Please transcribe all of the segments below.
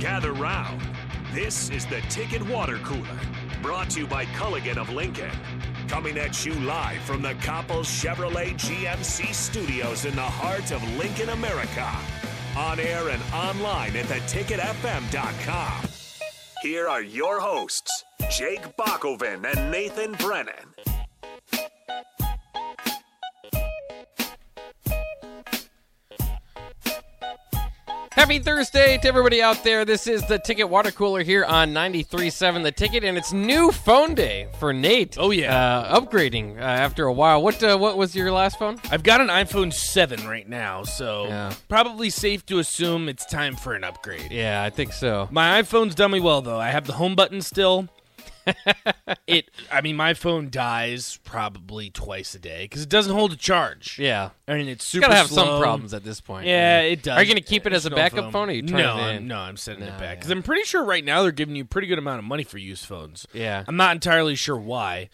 Gather round. This is the Ticket Water Cooler, brought to you by Culligan of Lincoln. Coming at you live from the Coppels Chevrolet GMC studios in the heart of Lincoln, America. On air and online at theticketfm.com. Here are your hosts, Jake Bakoven and Nathan Brennan. Happy Thursday to everybody out there. This is the Ticket Water Cooler here on 93.7 The Ticket, and it's new phone day for Nate. Oh, yeah. Uh, upgrading uh, after a while. What uh, what was your last phone? I've got an iPhone 7 right now, so Yeah. probably safe to assume it's time for an upgrade. Yeah, I think so. My iPhone's done me well, though. I have the home button still. it, I mean, my phone dies probably twice a day because it doesn't hold a charge. Yeah. I mean, it's super got to have slow. some problems at this point. Yeah, mm-hmm. it does. Are you going to keep it as a backup phone. phone, or you turn no, it in? no, I'm sending No, it back yeah. because I'm pretty sure right now they're giving you a pretty good amount of money for used phones. Yeah. I'm not entirely sure why,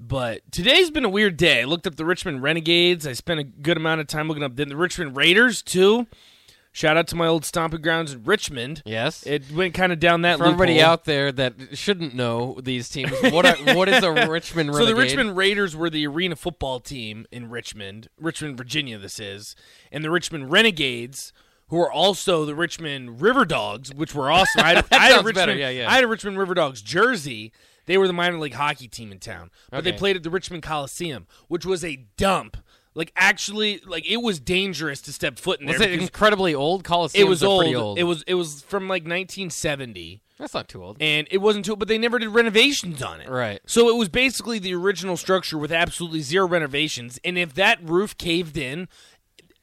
but today's been a weird day. I looked up the Richmond Renegades. I spent a good amount of time looking up the Richmond Raiders too. Shout out to my old stomping grounds in Richmond. Yes. It went kind of down that For everybody out there that shouldn't know these teams, what are, what is a Richmond So the Richmond Raiders were the arena football team in Richmond, Richmond, Virginia. This is, and the Richmond Renegades, who are also the Richmond River Dogs, which were awesome. I had, I had a Richmond, yeah, yeah. I had a Richmond River Dogs jersey. They were the minor league hockey team in town, but they played at the Richmond Coliseum, which was a dump. Like actually, like it was dangerous to step foot in Was there. it because incredibly old? Coliseums it was old. old. It was it was from like 1970 That's not too old. and it wasn't too but they never did renovations on it Right. so it was basically the original structure with absolutely zero renovations and if that roof caved in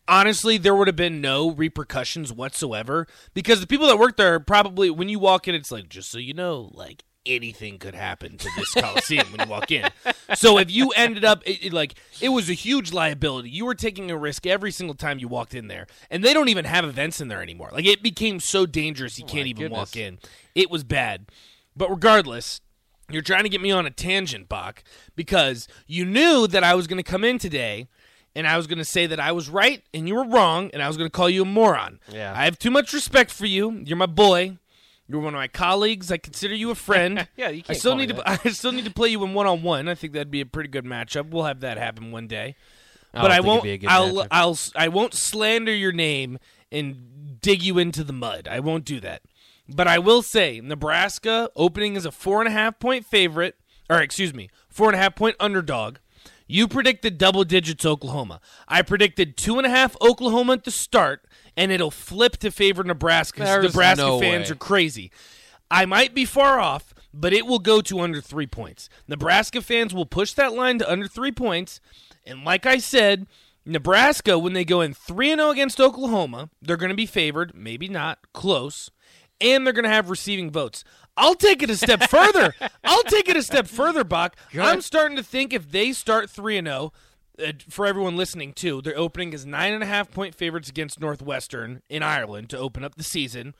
honestly there would have been no repercussions whatsoever because the people that work there probably when you walk in it's like just so you know like anything could happen to this coliseum when you walk in so if you ended up it, it, like it was a huge liability you were taking a risk every single time you walked in there and they don't even have events in there anymore like it became so dangerous you oh can't even walk in it was bad but regardless you're trying to get me on a tangent, Bach, because you knew that I was going to come in today and I was going to say that I was right and you were wrong and I was going to call you a moron. Yeah. I have too much respect for you. You're my boy. You're one of my colleagues. I consider you a friend. Yeah, you I can't still call me need to that. I still need to play you in one-on-one. I think that'd be a pretty good matchup. We'll have that happen one day. I But don't I, think it'd won't be a I'll matchup. I'll I won't slander your name and dig you into the mud. I won't do that. But I will say Nebraska opening as a four and a half point favorite, or excuse me, four and a half point underdog. You predicted double digits Oklahoma. I predicted two and a half Oklahoma at the start, and it'll flip to favor Nebraska. Nebraska no fans way. are crazy. I might be far off, but it will go to under three points. Nebraska fans will push that line to under three points. And like I said, Nebraska, when they go in 3 0 against Oklahoma, they're going to be favored, maybe not, close, and they're going to have receiving votes. I'll take it a step further. I'll take it a step further, Bach. I'm starting to think if they start 3 and 0, uh, for everyone listening too, their opening is nine and a half point favorites against Northwestern in Ireland to open up the season.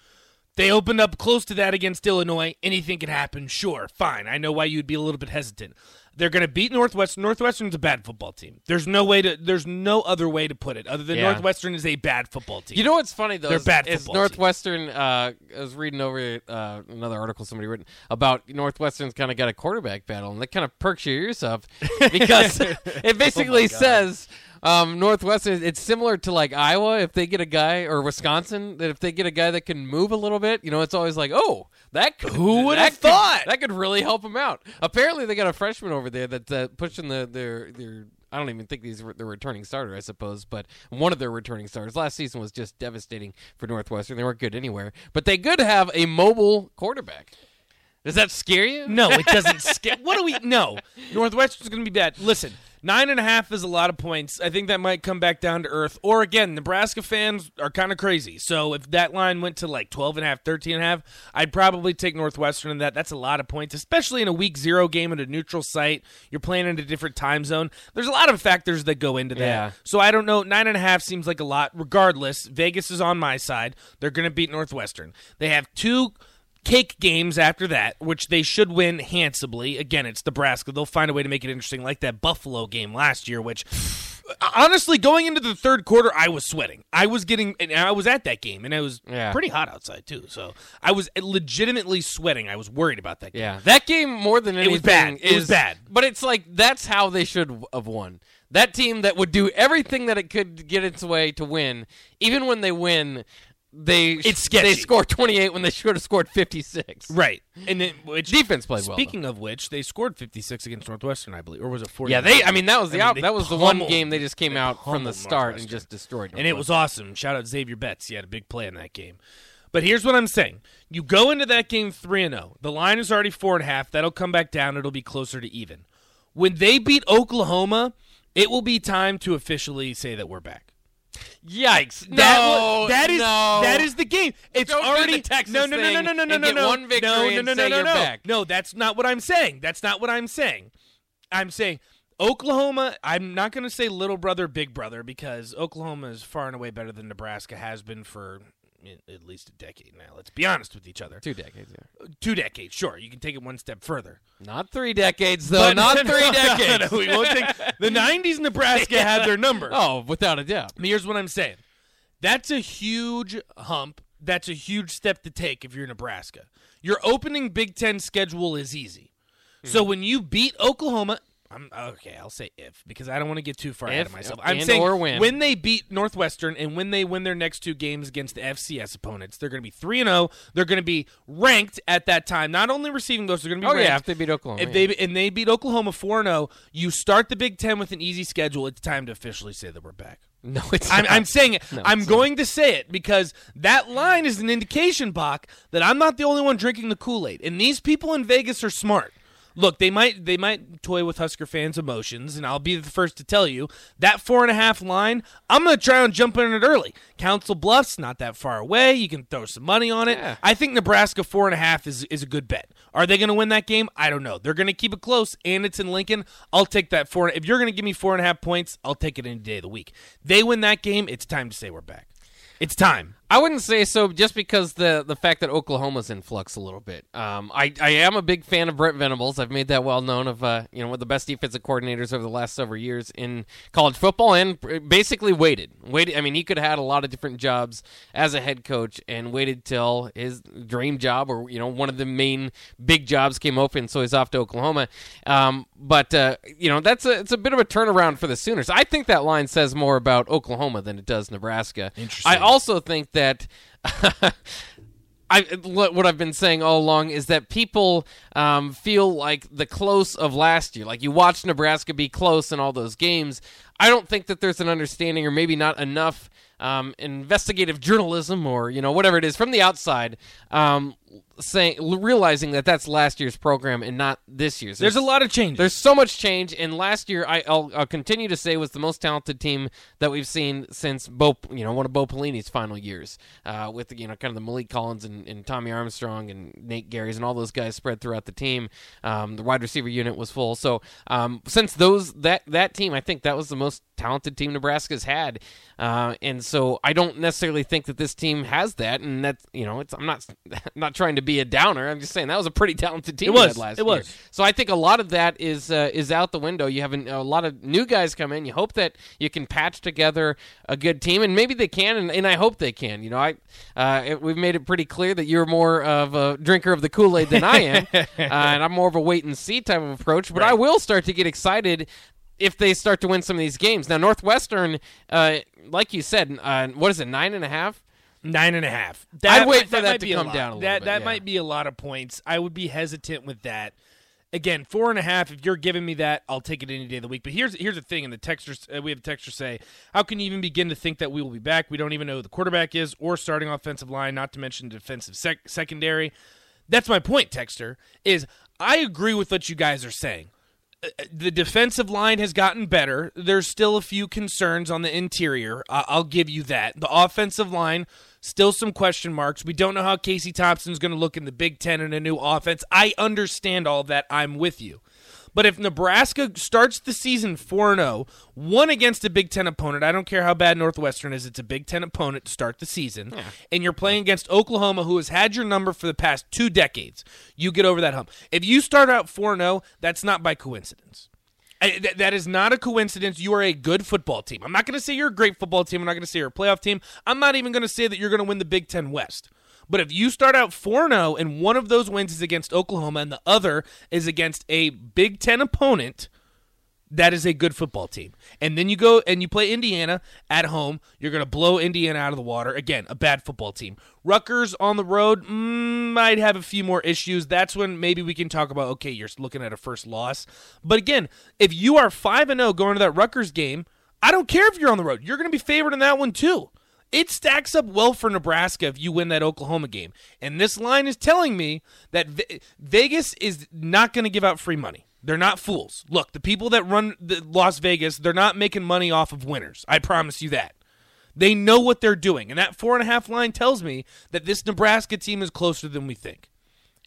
They opened up close to that against Illinois. Anything can happen. Sure, fine. I know why you'd be a little bit hesitant. They're going to beat Northwestern. Northwestern's a bad football team. There's no way to. There's no other way to put it other than Yeah. Northwestern is a bad football team. You know what's funny though? They're is, bad is Northwestern. Uh, I was reading over uh, another article somebody written about Northwestern's kind of got a quarterback battle, and that kind of perks your ears up because Oh it basically says um, Northwestern. It's similar to like Iowa if they get a guy or Wisconsin that if they get a guy that can move a little bit, you know, it's always like, oh, that could, Who would have thought? that could really help them out? Apparently, they got a freshman over there that's uh, pushing the their their. I don't even think these were the returning starter, I suppose, but one of their returning starters last season was just devastating for Northwestern. They weren't good anywhere, but they could have a mobile quarterback. Does that scare you? No, it doesn't scare. What do we? No, Northwestern's going to be bad. Listen, nine and a half is a lot of points. I think that might come back down to earth. Or again, Nebraska fans are kind of crazy. So if that line went to like 12 and a half, 13 and a half, I'd probably take Northwestern in that. That's a lot of points, especially in a week zero game at a neutral site. You're playing in a different time zone. There's a lot of factors that go into that. Yeah. So I don't know. Nine and a half seems like a lot. Regardless, Vegas is on my side. They're going to beat Northwestern. They have two cake games after that, which they should win handsomely. Again, it's Nebraska. They'll find a way to make it interesting, like that Buffalo game last year, which honestly, going into the third quarter, I was sweating. I was getting, and I was at that game, and it was Yeah. pretty hot outside too. So I was legitimately sweating. I was worried about that game. Yeah, that game more than anything was bad. It was bad. But it's like that's how they should have won. That team that would do everything that it could get its way to win, even when they win, they It's sketchy. they score 28 when they should have scored 56. Right, and then which Defense played well. Speaking of which, they scored 56 against Northwestern, I believe, or was it 40? Yeah, they. I mean, that was the I mean, out, they that was the one game they just came they out from the start and just destroyed. and it was awesome. Shout out Zavier Betts. He had a big play in that game. But here's what I'm saying: you go into that game three and zero. The line is already four and a half. That'll come back down. It'll be closer to even. When they beat Oklahoma, it will be time to officially say that we're back. Yikes! No, that is no. that is the game. It's Don't do already Texas no no no no no no no no no one victory no no no no you're no back. no. That's not what I'm saying. That's not what I'm saying. I'm saying Oklahoma. I'm not going to say little brother, big brother because Oklahoma is far and away better than Nebraska has been for at least a decade now. Let's be honest with each other. two decades. Yeah. Two decades, sure. You can take it one step further. Not three decades though. But- not three decades. no, we won't take the '90s. Nebraska had their number. Oh, without a doubt. Here's what I'm saying. That's a huge hump. That's a huge step to take if you're Nebraska. Your opening Big Ten schedule is easy. Hmm. So when you beat Oklahoma, I'm okay. I'll say if because I don't want to get too far ahead of myself. I'm saying or when. when they beat Northwestern and when they win their next two games against the FCS opponents, they're going to be three and zero. They're going to be ranked at that time. Not only receiving votes, they're going to be Oh ranked. yeah, if they beat Oklahoma. If yeah. they and they beat Oklahoma four and zero, you start the Big Ten with an easy schedule. It's time to officially say that we're back. no, it's I'm, not. I'm saying it. No, I'm going to say it because that line is an indication, Bach, that I'm not the only one drinking the Kool Aid. And these people in Vegas are smart. Look, they might they might toy with Husker fans' emotions, and I'll be the first to tell you that four and a half line. I'm going to try and jump in it early. Council Bluffs not that far away. You can throw some money on it. Yeah. I think Nebraska four and a half is is a good bet. Are they going to win that game? I don't know. They're going to keep it close, and it's in Lincoln. I'll take that four. If you're going to give me four and a half points, I'll take it any day of the week. They win that game. It's time to say we're back. It's time. I wouldn't say so just because the the fact that Oklahoma's in flux a little bit. Um, I, I am a big fan of Brent Venables. I've made that well known of uh, you know one of the best defensive coordinators over the last several years in college football and basically waited. Waited. I mean, he could have had a lot of different jobs as a head coach and waited till his dream job or you know one of the main big jobs came open, so he's off to Oklahoma. Um, but uh, you know that's a it's a bit of a turnaround for the Sooners. I think that line says more about Oklahoma than it does Nebraska. Interesting. I also think that. I what I've been saying all along is that people um, feel like the close of last year. Like you watched Nebraska be close in all those games. I don't think that there's an understanding, or maybe not enough um, investigative journalism, or you know whatever it is from the outside, um, saying realizing that that's last year's program and not this year's. There's a lot of change. There's so much change, and last year I, I'll, I'll continue to say was the most talented team that we've seen since Bo, you know, one of Bo Pelini's final years, uh, with you know kind of the Maliek Collins and, and Tommy Armstrong and Nate Gerrys and all those guys spread throughout the team. Um, the wide receiver unit was full, so um, since those that that team, I think that was the most talented team Nebraska's had, uh, and so I don't necessarily think that this team has that, and that you know, it's I'm not not trying to be a downer. I'm just saying that was a pretty talented team It we was. had last It year. was. So I think a lot of that is uh, is out the window. You have an, a lot of new guys come in. You hope that you can patch together a good team, and maybe they can, and, and I hope they can. You know, I uh, it, we've made it pretty clear that you're more of a drinker of the Kool Aid than I am, uh, and I'm more of a wait and see type of approach. But I will start to get excited. If they start to win some of these games, now Northwestern, uh, like you said, uh, what is it, nine and a half? Nine and a half. That I'd wait might- for that might to come down a little That bit, that yeah. might be a lot of points. I would be hesitant with that. Again, four and a half. If you're giving me that, I'll take it any day of the week. But here's here's the thing. And the texters, uh, we have a texter say, "How can you even begin to think that we will be back? We don't even know who the quarterback is or starting offensive line. Not to mention defensive sec- secondary." That's my point, texter. Is I agree with what you guys are saying the defensive line has gotten better. There's still a few concerns on the interior. I'll give you that. The offensive line, still some question marks. We don't know how Casey Thompson's going to look in the Big Ten in a new offense. I understand all that. I'm with you. But if Nebraska starts the season 4 0, one against a Big Ten opponent, I don't care how bad Northwestern is, it's a Big Ten opponent to start the season, and you're playing against Oklahoma, who has had your number for the past two decades, you get over that hump. If you start out 4 0, that's not by coincidence. I, th- that is not a coincidence. You are a good football team. I'm not going to say you're a great football team. I'm not going to say you're a playoff team. I'm not even going to say that you're going to win the Big Ten West. But if you start out 4 0 and one of those wins is against Oklahoma and the other is against a Big Ten opponent, that is a good football team. And then you go and you play Indiana at home. You're going to blow Indiana out of the water. Again, a bad football team. Rutgers on the road mm, might have a few more issues. That's when maybe we can talk about okay, you're looking at a first loss. But again, if you are 5 and 0 going to that Rutgers game, I don't care if you're on the road. You're going to be favored in that one too. It stacks up well for Nebraska if you win that Oklahoma game. And this line is telling me that Vegas is not going to give out free money. They're not fools. Look, the people that run the Las Vegas, they're not making money off of winners. I promise you that. They know what they're doing. And that four and a half line tells me that this Nebraska team is closer than we think.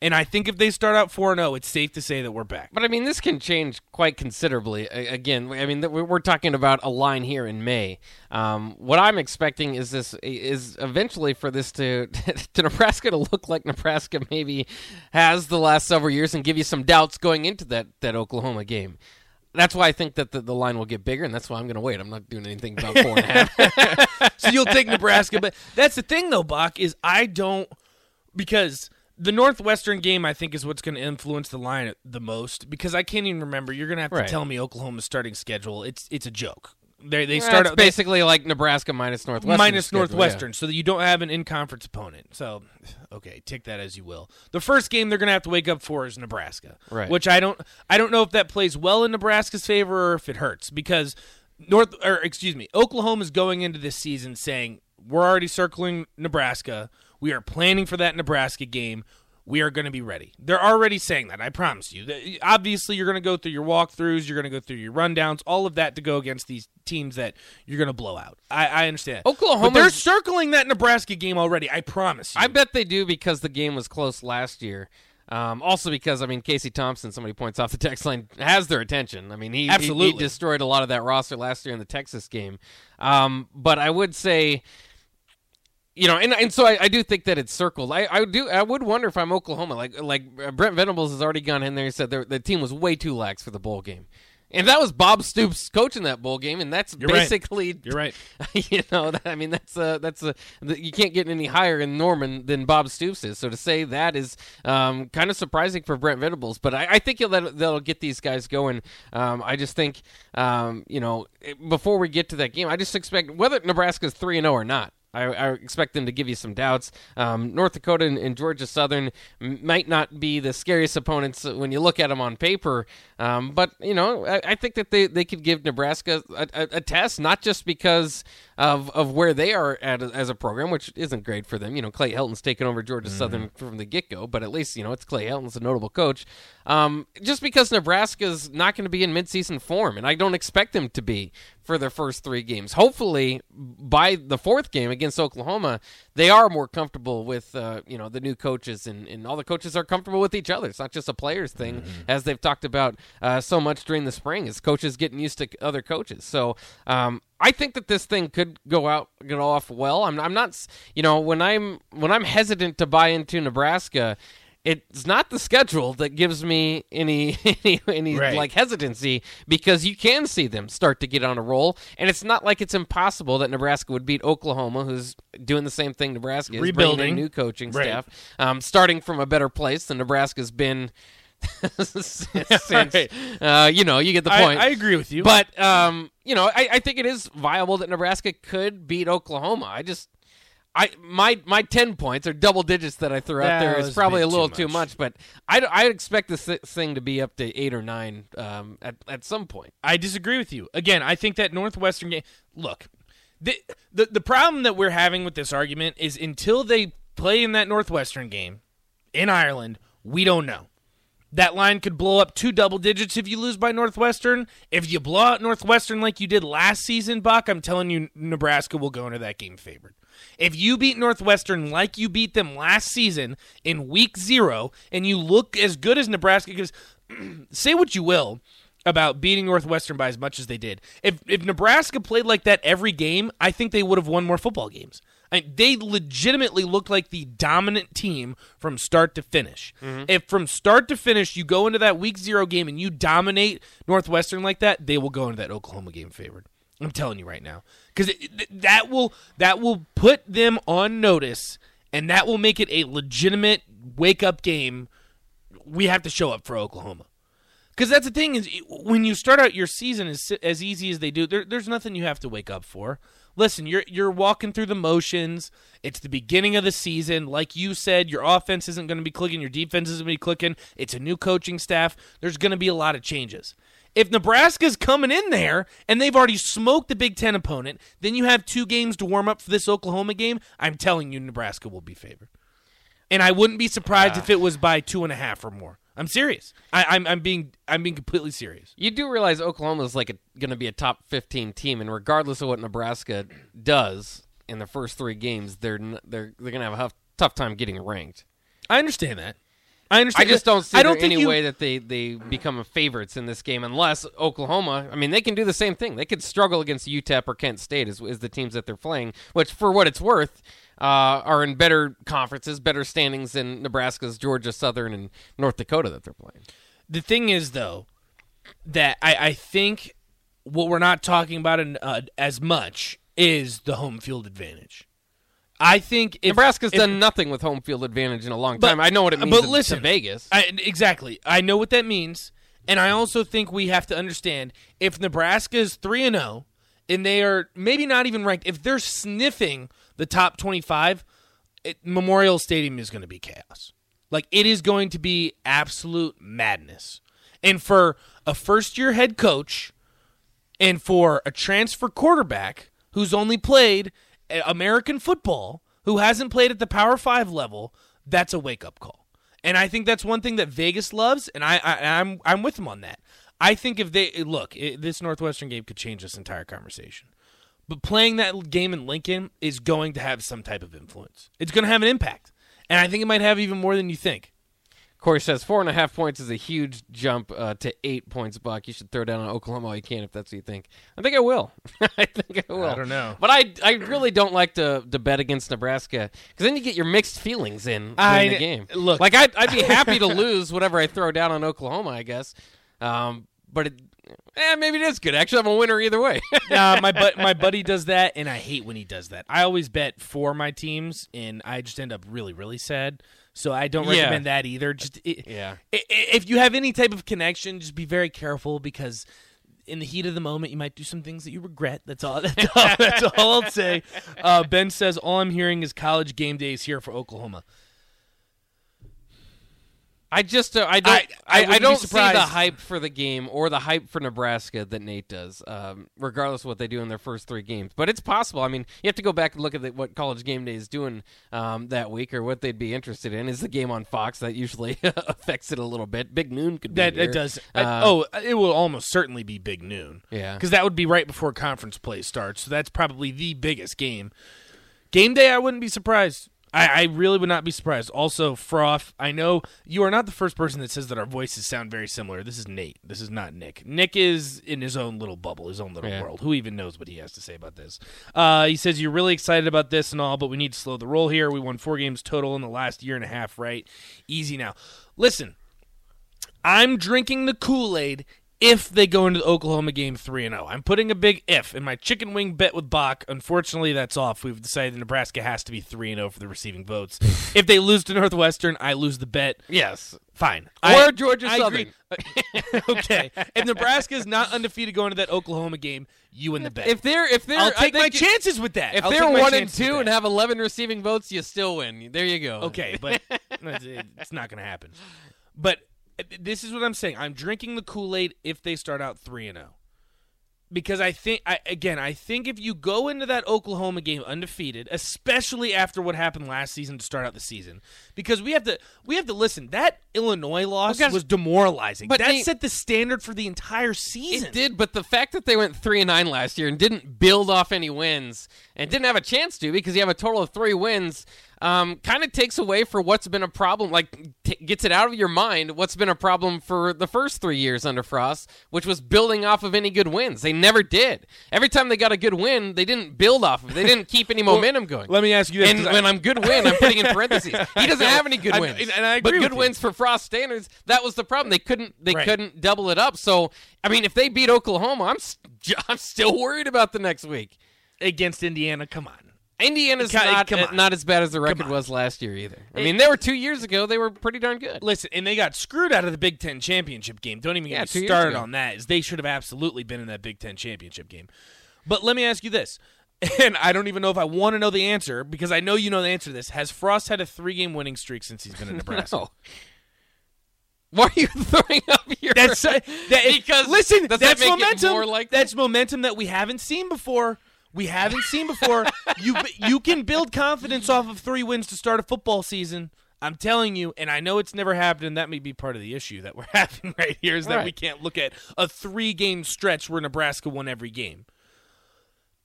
And I think if they start out 4 0, it's safe to say that we're back. But I mean, this can change quite considerably. Again, I mean, we're talking about a line here in May. Um, what I'm expecting is this is eventually for this to to Nebraska to look like Nebraska maybe has the last several years and give you some doubts going into that that Oklahoma game. That's why I think that the, the line will get bigger, and that's why I'm going to wait. I'm not doing anything about four and a half. so you'll take Nebraska, but that's the thing, though, Bach, is I don't because the Northwestern game, I think, is what's going to influence the line the most because I can't even remember. You're going to have to right. tell me Oklahoma's starting schedule. It's it's a joke. They they start out, basically like Nebraska minus Northwestern minus schedule, Northwestern, yeah. so that you don't have an in conference opponent. So, okay, take that as you will. The first game they're going to have to wake up for is Nebraska, right? Which I don't I don't know if that plays well in Nebraska's favor or if it hurts because North or excuse me, Oklahoma is going into this season saying we're already circling Nebraska. We are planning for that Nebraska game. We are going to be ready. They're already saying that. I promise you. Obviously, you're going to go through your walkthroughs. You're going to go through your rundowns. All of that to go against these teams that you're going to blow out. I, I understand. Oklahoma. They're circling that Nebraska game already. I promise you. I bet they do because the game was close last year. Um, also, because I mean, Casey Thompson, somebody points off the text line, has their attention. I mean, he absolutely he, he destroyed a lot of that roster last year in the Texas game. Um, but I would say you know, and and so I, I do think that it's circled. I, I do I would wonder if I'm Oklahoma, like like uh, Brent Venables has already gone in there and said the team was way too lax for the bowl game. And that was Bob Stoops coaching that bowl game, and that's You're basically right. You're right. You know, I mean, that's a that's a you can't get any higher in Norman than Bob Stoops is. So to say that is um, kind of surprising for Brent Venables, but I, I think they'll, that'll, get these guys going. Um, I just think, um, you know, before we get to that game, I just expect whether Nebraska's three and zero oh or not. I, I, expect them to give you some doubts. Um, North Dakota and, and, Georgia Southern might not be the scariest opponents when you look at them on paper, um, but you know I, I, think that they, they could give Nebraska a, a, a, test, not just because of of where they are at as a program, which isn't great for them. You know, Clay Helton's taken over Georgia mm-hmm. Southern from the get go, but at least you know it's Clay Helton's a notable coach. Um, just because Nebraska's not going to be in midseason form, and I don't expect them to be for their first three games. Hopefully, by the fourth game against Oklahoma, they are more comfortable with uh, you know the new coaches, and, and all the coaches are comfortable with each other. It's not just a players thing, mm-hmm. as they've talked about uh, so much during the spring. Is coaches getting used to other coaches. So um, I think that this thing could go out get off well. I'm, I'm not you know when I'm when I'm hesitant to buy into Nebraska it's not the schedule that gives me any any, any right. like hesitancy because you can see them start to get on a roll, and it's not like it's impossible that Nebraska would beat Oklahoma, who's doing the same thing Nebraska is, rebuilding new coaching right. staff, um, starting from a better place than Nebraska's been. since, right. uh, you know, you get the point. I, I agree with you, but um, you know, I, I think it is viable that Nebraska could beat Oklahoma. I just I my my ten points or double digits that I threw that out there is probably a little too much. too much, but I I expect this thing to be up to eight or nine um, at at some point. I disagree with you. Again, I think that Northwestern game. Look, the the the problem that we're having with this argument is until they play in that Northwestern game in Ireland, we don't know. That line could blow up two double digits if you lose by Northwestern. If you blow out Northwestern like you did last season, Buck, I'm telling you, Nebraska will go into that game favored. If you beat Northwestern like you beat them last season in week zero, and you look as good as Nebraska, because say what you will about beating Northwestern by as much as they did. If if Nebraska played like that every game, I think they would have won more football games. I, they legitimately looked like the dominant team from start to finish. Mm-hmm. If from start to finish you go into that week zero game and you dominate Northwestern like that, they will go into that Oklahoma game favored. I'm telling you right now, because that will that will put them on notice, and that will make it a legitimate wake up game. We have to show up for Oklahoma. Because that's the thing is when you start out your season as as easy as they do, there, there's nothing you have to wake up for. Listen, you're you're walking through the motions. It's the beginning of the season, like you said. Your offense isn't going to be clicking. Your defense isn't going to be clicking. It's a new coaching staff. There's going to be a lot of changes. If Nebraska's coming in there and they've already smoked the Big Ten opponent, then you have two games to warm up for this Oklahoma game. I'm telling you, Nebraska will be favored, and I wouldn't be surprised if it was by two and a half or more. I'm serious. I, I'm I'm being I'm being completely serious. You do realize Oklahoma is like going to be a top 15 team, and regardless of what Nebraska does in the first three games, they're n- they're they're going to have a huff, tough time getting ranked. I understand that. I understand. I just don't see I don't any you, way that they they become favorites in this game unless Oklahoma. I mean, they can do the same thing. They could struggle against UTEP or Kent State as, as the teams that they're playing, which for what it's worth. Uh, are in better conferences, better standings than Nebraska's, Georgia Southern, and North Dakota that they're playing. The thing is, though, that I, I think what we're not talking about in, uh, as much is the home field advantage. I think if Nebraska's if- done nothing with home field advantage in a long But- time. I know what it means but to- listen, to Vegas. I, exactly. I know what that means, and I also think we have to understand if Nebraska is three and zero, and they are maybe not even ranked. If they're sniffing the top twenty-five, it, Memorial Stadium is going to be chaos. Like it is going to be absolute madness. And for a first-year head coach, and for a transfer quarterback who's only played uh, American football, who hasn't played at the Power Five level, that's a wake up call. And I think that's one thing that Vegas loves, and I, I I'm I'm with them on that. I think if they look, it, this Northwestern game could change this entire conversation. But playing that game in Lincoln is going to have some type of influence. It's going to have an impact, and I think it might have even more than you think. Corey says four and a half points is a huge jump uh, to eight points, Buck. You should throw down on Oklahoma all you can if that's what you think. I think I will. I think I will. I don't know. but I I really don't like to, to bet against Nebraska because then you get your mixed feelings in I- the game. look- like I'd, I'd be happy to lose whatever I throw down on Oklahoma, I guess. Um, but it, eh, maybe it is good. Actually, I'm a winner either way. nah, my bu- my buddy does that, and I hate when he does that. I always bet for my teams, and I just end up really, really sad. So I don't Yeah. recommend that either. Just i Yeah. i- i- if you have any type of connection, just be very careful because in the heat of the moment, you might do some things that you regret. That's all. That's all, that's all I'll say. Uh, ben says all I'm hearing is college game days here for Oklahoma. I just uh, I don't I- I, I I, don't see the hype for the game or the hype for Nebraska that Nate does, um, regardless of what they do in their first three games. But it's possible. I mean, you have to go back and look at the, what College Game Day is doing um, that week or what they'd be interested in. Is the game on Fox that usually affects it a little bit? Big Noon could be That here. it does. Uh, oh, it will almost certainly be Big Noon. Yeah. because that would be right before conference play starts. So that's probably the biggest game. Game day, I wouldn't be surprised. I, I really would not be surprised. Also, Froth, I know you are not the first person that says that our voices sound very similar. This is Nate. This is not Nick. Nick is in his own little bubble, his own little Yeah. world. Who even knows what he has to say about this? Uh, he says you're really excited about this and all, but we need to slow the roll here. We won four games total in the last year and a half, right? Easy now. Listen, I'm drinking the Kool Aid if they go into the Oklahoma game 3 and 0. I'm putting a big if in my chicken wing bet with Bach. Unfortunately, that's off. We've decided that Nebraska has to be 3 and 0 for the receiving votes. if they lose to Northwestern, I lose the bet. Yes. Fine. Or I- Georgia I Southern. agree. okay. If Nebraska is not undefeated going to that Oklahoma game, you win the bet. If they're if they're I'll I take my chances with that. If I'll they're 1 and 2 and have eleven receiving votes, you still win. There you go. Okay, but it's it's not going to happen. But this is what I'm saying. I'm drinking the Kool Aid if they start out three and zero, because I think I, again I think if you go into that Oklahoma game undefeated, especially after what happened last season to start out the season, because we have to we have to listen. That Illinois loss Because- was demoralizing. but that Nate- set the standard for the entire season. It did, but the fact that they went three and nine last year and didn't build off any wins and didn't have a chance to because you have a total of three wins, um, kind of takes away for what's been a problem. Like t- gets it out of your mind what's been a problem for the first three years under Frost, which was building off of any good wins. They never did. Every time they got a good win, they didn't build off of. They didn't keep any momentum going. Let me ask you this. And 'cause I- when I'm good win, I'm putting in parentheses. He doesn't have any good I- wins. and I but agree good with you. wins for Frost standards, that was the problem. They couldn't they Right. couldn't double it up. So I mean, if they beat Oklahoma, I'm st- I'm still worried about the next week. against Indiana, come on. Indiana's Come- not come uh, on. not as bad as the record was last year either. I mean, they were two years ago. They were pretty darn good. Listen, and they got screwed out of the Big Ten championship game. Don't even Yeah, get two me years started ago. on that. Is they should have absolutely been in that Big Ten championship game. But let me ask you this, and I don't even know if I want to know the answer because I know you know the answer to this. Has Frost had a three-game winning streak since he's been in Nebraska? No. Why are you throwing up your? That's uh, that, Because listen. does that that's make it momentum. more likely? that's momentum that we haven't seen before. We haven't seen before. you you can build confidence off of three wins to start a football season. I'm telling you, and I know it's never happened, and that may be part of the issue that we're having right here is that we can't look at a three game stretch where Nebraska won every game.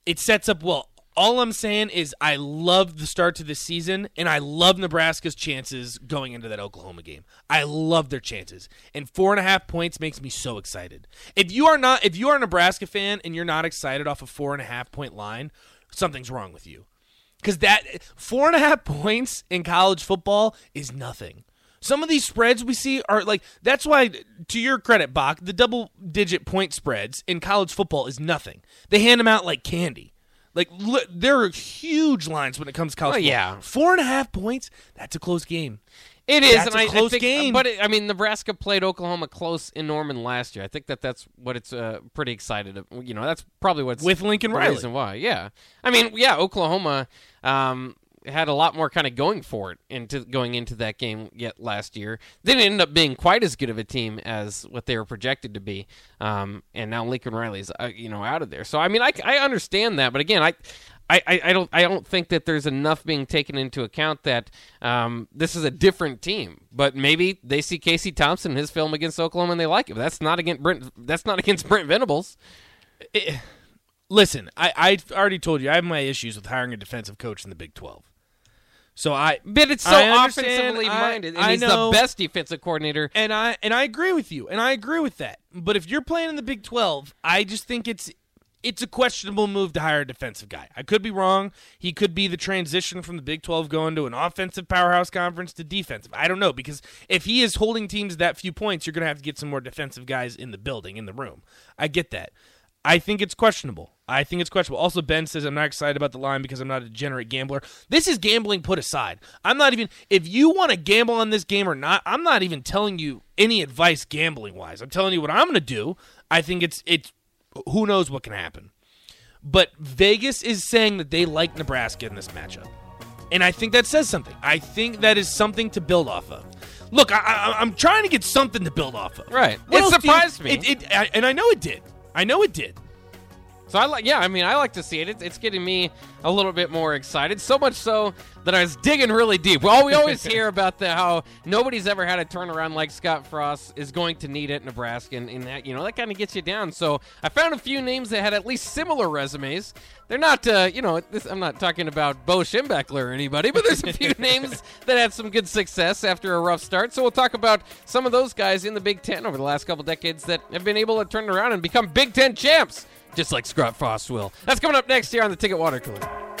It sets up well. All I'm saying is I love the start to this season, and I love Nebraska's chances going into that Oklahoma game. I love their chances, and four and a half points makes me so excited. If you are not, if you are a Nebraska fan and you're not excited off a four and a half point line, something's wrong with you. Because that four and a half points in college football is nothing. Some of these spreads we see are like that's why, to your credit, Bach, the double digit point spreads in college football is nothing. They hand them out like candy. Like li- there are huge lines when it comes to college. Oh, football. yeah. four and a half points. That's a close game. It is, That's and a I- think- game. But it, I mean, Nebraska played Oklahoma close in Norman last year. I think that that's what it's uh, pretty excited. Of. You know, that's probably what's With Lincoln Riley. reason why. Yeah, I mean, yeah, Oklahoma um, had a lot more kind of going for it into going into that game yet last year. They didn't end up being quite as good of a team as what they were projected to be. Um, and now Lincoln Riley's uh, you know out of there. So I mean, I, I understand that, but again, I. I, I, don't I don't think that there's enough being taken into account that um, this is a different team. But maybe they see Casey Thompson his film against Oklahoma and they like it. But that's not against Brent. That's not against Brent Venables. Listen, I I already told you I have my issues with hiring a defensive coach in the Big Twelve. So I But it's so I offensively I- minded, and I he's know. the best defensive coordinator. and I and I agree with you, and I agree with that. But if you're playing in the Big Twelve, I just think it's it's a questionable move to hire a defensive guy. I could be wrong. He could be the transition from the Big Twelve going to an offensive powerhouse conference to defensive. I don't know because if he is holding teams that few points, you're going to have to get some more defensive guys in the building in the room. I get that. I think it's questionable. I think it's questionable. Also, Ben says I'm not excited about the line because I'm not a degenerate gambler. This is gambling put aside. I'm not even. If you want to gamble on this game or not, I'm not even telling you any advice gambling wise. I'm telling you what I'm going to do. I think it's it's. Who knows what can happen? But Vegas is saying that they like Nebraska in this matchup, and I think that says something. I think that is something to build off of. Look, I, I, I'm trying to get something to build off of. Right. What It do you- surprised me. It, it, I, and I know it did. I know it did. So I like, yeah, I mean, I like to see it. It's, it's getting me a little bit more excited. So much so that I was digging really deep. Well, we always hear about the how nobody's ever had a turnaround like Scott Frost is going to need at Nebraska, and, and that you know that kind of gets you down. So I found a few names that had at least similar resumes. They're not, uh, you know, this, I'm not talking about Bo Schembechler or anybody, but there's a few names that had some good success after a rough start. So we'll talk about some of those guys in the Big Ten over the last couple decades that have been able to turn around and become Big Ten champs just like Scott Frost will. That's coming up next here on the Ticket Water Cooler.